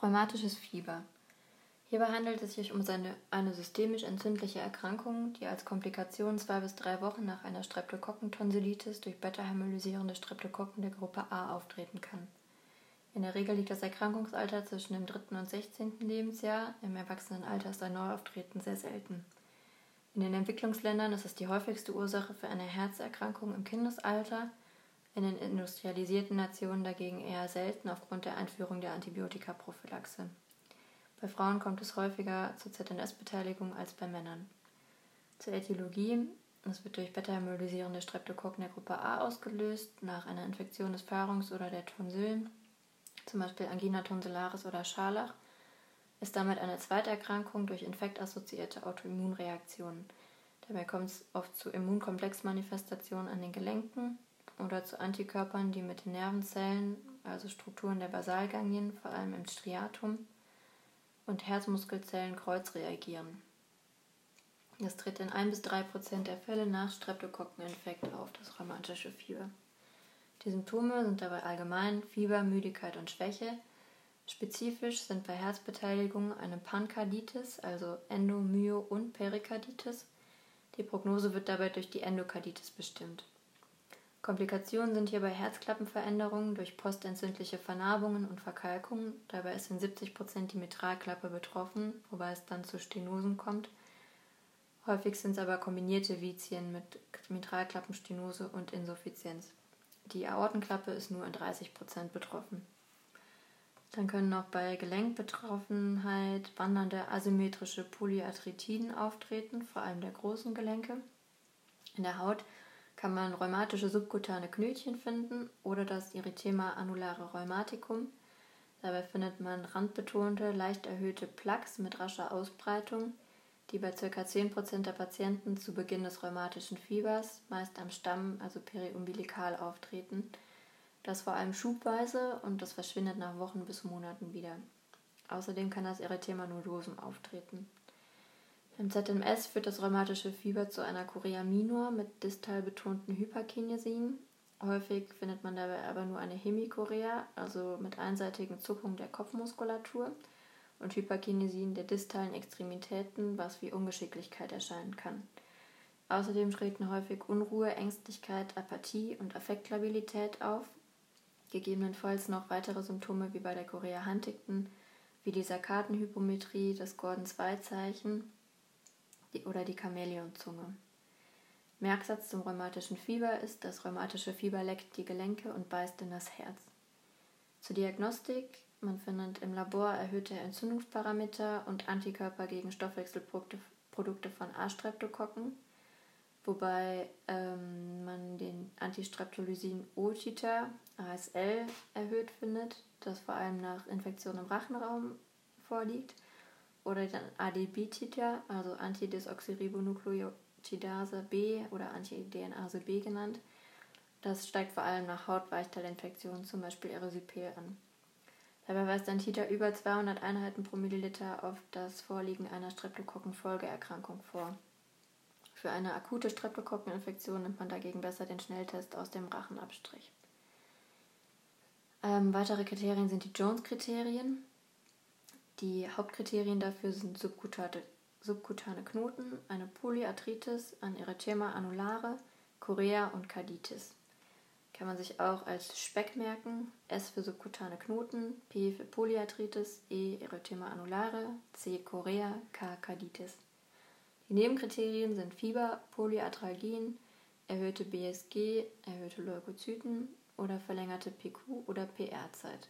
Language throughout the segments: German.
Rheumatisches Fieber. Hierbei handelt es sich um eine, eine systemisch entzündliche Erkrankung, die als Komplikation zwei bis drei Wochen nach einer Streptokokkentonsillitis durch beta-hemolysierende Streptokokken der Gruppe A auftreten kann. In der Regel liegt das Erkrankungsalter zwischen dem dritten und 16. Lebensjahr, im Erwachsenenalter ist ein Neuauftreten sehr selten. In den Entwicklungsländern ist es die häufigste Ursache für eine Herzerkrankung im Kindesalter, in den industrialisierten Nationen dagegen eher selten aufgrund der Einführung der Antibiotikaprophylaxe. Bei Frauen kommt es häufiger zur ZNS-Beteiligung als bei Männern. Zur Äthiologie. Es wird durch beta-hemolysierende Streptokokken der Gruppe A ausgelöst, nach einer Infektion des Pharynx oder der Tonsillen, zum Beispiel Angina tonsillaris oder Scharlach, ist damit eine Zweiterkrankung durch infektassoziierte Autoimmunreaktionen. Dabei kommt es oft zu Immunkomplexmanifestationen an den Gelenken, oder zu Antikörpern, die mit den Nervenzellen, also Strukturen der Basalganglien, vor allem im Striatum, und Herzmuskelzellen kreuz reagieren. Das tritt in 1 bis 3 Prozent der Fälle nach Streptokokkeninfekt auf, das rheumatische Fieber. Die Symptome sind dabei allgemein Fieber, Müdigkeit und Schwäche. Spezifisch sind bei Herzbeteiligung eine Pankarditis, also Endo-, Myo- und Perikarditis. Die Prognose wird dabei durch die Endokarditis bestimmt. Komplikationen sind hierbei Herzklappenveränderungen durch postentzündliche Vernarbungen und Verkalkungen. Dabei ist in 70 Prozent die Mitralklappe betroffen, wobei es dann zu Stenosen kommt. Häufig sind es aber kombinierte Vizien mit Mitralklappenstenose und Insuffizienz. Die Aortenklappe ist nur in 30 Prozent betroffen. Dann können auch bei Gelenkbetroffenheit wandernde asymmetrische Polyarthritiden auftreten, vor allem der großen Gelenke. In der Haut kann man rheumatische subkutane Knötchen finden oder das Erythema annulare rheumaticum. Dabei findet man randbetonte, leicht erhöhte Plaques mit rascher Ausbreitung, die bei ca. 10% der Patienten zu Beginn des rheumatischen Fiebers, meist am Stamm, also periumbilikal, auftreten. Das vor allem schubweise und das verschwindet nach Wochen bis Monaten wieder. Außerdem kann das Erythema nodosum auftreten. Im ZMS führt das rheumatische Fieber zu einer Chorea minor mit distal betonten Hyperkinesien. Häufig findet man dabei aber nur eine Hemichorea, also mit einseitigen Zuckungen der Kopfmuskulatur und Hyperkinesien der distalen Extremitäten, was wie Ungeschicklichkeit erscheinen kann. Außerdem treten häufig Unruhe, Ängstlichkeit, Apathie und Affektlabilität auf. Gegebenenfalls noch weitere Symptome wie bei der Chorea Huntington, wie die Sarkadenhypometrie, das Gordon-2-Zeichen die, oder die Chamäleonzunge. Merksatz zum rheumatischen Fieber ist, das rheumatische Fieber leckt die Gelenke und beißt in das Herz. Zur Diagnostik, man findet im Labor erhöhte Entzündungsparameter und Antikörper gegen Stoffwechselprodukte von A-Streptokokken, wobei ähm, man den Antistreptolysin O-Titer, ASL, erhöht findet, das vor allem nach Infektionen im Rachenraum vorliegt – oder dann ADB-Titer, also Antidesoxyribonukleotidase B oder Anti-DNase B genannt. Das steigt vor allem nach Hautweichteilinfektionen, zum Beispiel Erysypel, an. Dabei weist ein Titer über 200 Einheiten pro Milliliter auf das Vorliegen einer Streptokokkenfolgeerkrankung vor. Für eine akute Streptokokkeninfektion nimmt man dagegen besser den Schnelltest aus dem Rachenabstrich. Ähm, weitere Kriterien sind die Jones-Kriterien. Die Hauptkriterien dafür sind subkutane, subkutane Knoten, eine Polyarthritis, ein Erythema annulare, Chorea und Carditis. Kann man sich auch als Speck merken. S für subkutane Knoten, P für Polyarthritis, E Erythema annulare, C Chorea, K Carditis. Die Nebenkriterien sind Fieber, Polyarthralgien, erhöhte BSG, erhöhte Leukozyten oder verlängerte PQ- oder PR-Zeit.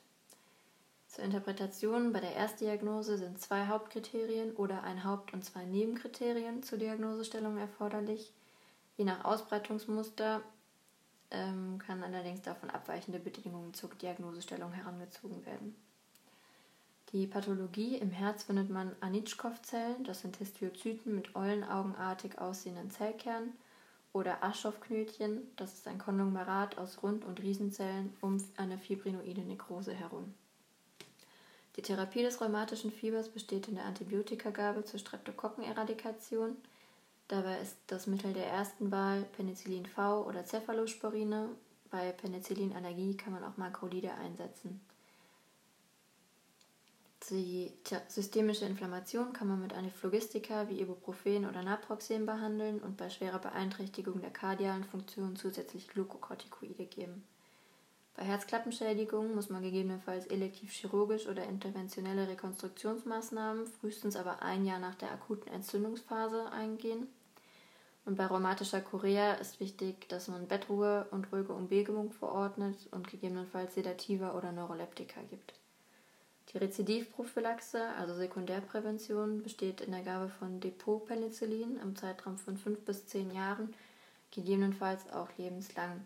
Zur Interpretation bei der Erstdiagnose sind zwei Hauptkriterien oder ein Haupt- und zwei Nebenkriterien zur Diagnosestellung erforderlich. Je nach Ausbreitungsmuster ähm, kann allerdings davon abweichende Bedingungen zur Diagnosestellung herangezogen werden. Die Pathologie im Herz findet man Anitschkow-Zellen, das sind Histiozyten mit eulenaugenartig aussehenden Zellkernen, oder Aschoff-Knötchen, das ist ein Konglomerat aus Rund- und Riesenzellen um eine fibrinoide Nekrose herum. Die Therapie des rheumatischen Fiebers besteht in der Antibiotikagabe zur Streptokokkeneradikation. Dabei ist das Mittel der ersten Wahl Penicillin V oder Cephalosporine. Bei Penicillinallergie kann man auch Makrolide einsetzen. Die systemische Inflammation kann man mit Antiphlogistika wie Ibuprofen oder Naproxen behandeln und bei schwerer Beeinträchtigung der kardialen Funktion zusätzlich Glukokortikoide geben. Bei Herzklappenschädigungen muss man gegebenenfalls elektiv chirurgisch oder interventionelle Rekonstruktionsmaßnahmen frühestens aber ein Jahr nach der akuten Entzündungsphase eingehen. Und bei rheumatischer Chorea ist wichtig, dass man Bettruhe und ruhige Umwegungen verordnet und gegebenenfalls Sedativa oder Neuroleptika gibt. Die Rezidivprophylaxe, also Sekundärprävention, besteht in der Gabe von Depotpenicillin im Zeitraum von 5 bis 10 Jahren, gegebenenfalls auch lebenslang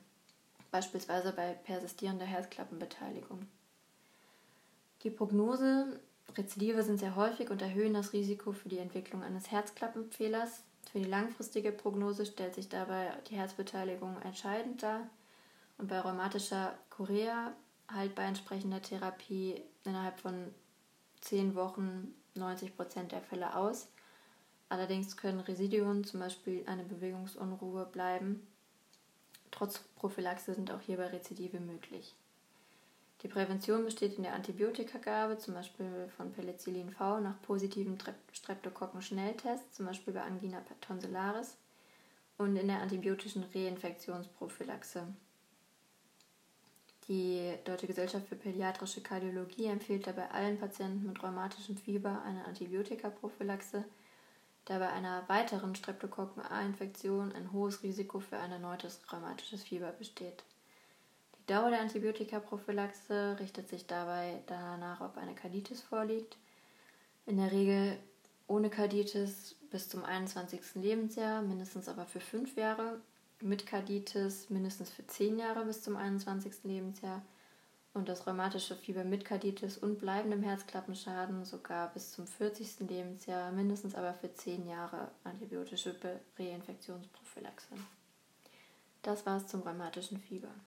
beispielsweise bei persistierender Herzklappenbeteiligung. Die Prognose, Rezidive sind sehr häufig und erhöhen das Risiko für die Entwicklung eines Herzklappenfehlers. Für die langfristige Prognose stellt sich dabei die Herzbeteiligung entscheidend dar und bei rheumatischer Chorea halt bei entsprechender Therapie innerhalb von 10 Wochen 90 Prozent der Fälle aus. Allerdings können Residuen, zum Beispiel eine Bewegungsunruhe, bleiben Trotz Prophylaxe sind auch hierbei Rezidive möglich. Die Prävention besteht in der Antibiotikagabe, zum Beispiel von Penicillin V nach positiven Streptokokken-Schnelltest, zum Beispiel bei Angina tonsillaris, und in der antibiotischen Reinfektionsprophylaxe. Die Deutsche Gesellschaft für Pädiatrische Kardiologie empfiehlt dabei allen Patienten mit rheumatischem Fieber eine Antibiotikaprophylaxe da bei einer weiteren Streptokokken-A-Infektion ein hohes Risiko für ein erneutes rheumatisches Fieber besteht. Die Dauer der Antibiotikaprophylaxe richtet sich dabei danach, ob eine Karditis vorliegt. In der Regel ohne Karditis bis zum 21. Lebensjahr, mindestens aber für fünf Jahre, mit Karditis mindestens für zehn Jahre bis zum 21. Lebensjahr und das rheumatische Fieber mit Karditis und bleibendem Herzklappenschaden sogar bis zum 40. Lebensjahr, mindestens aber für 10 Jahre antibiotische Reinfektionsprophylaxe. Das war's zum rheumatischen Fieber.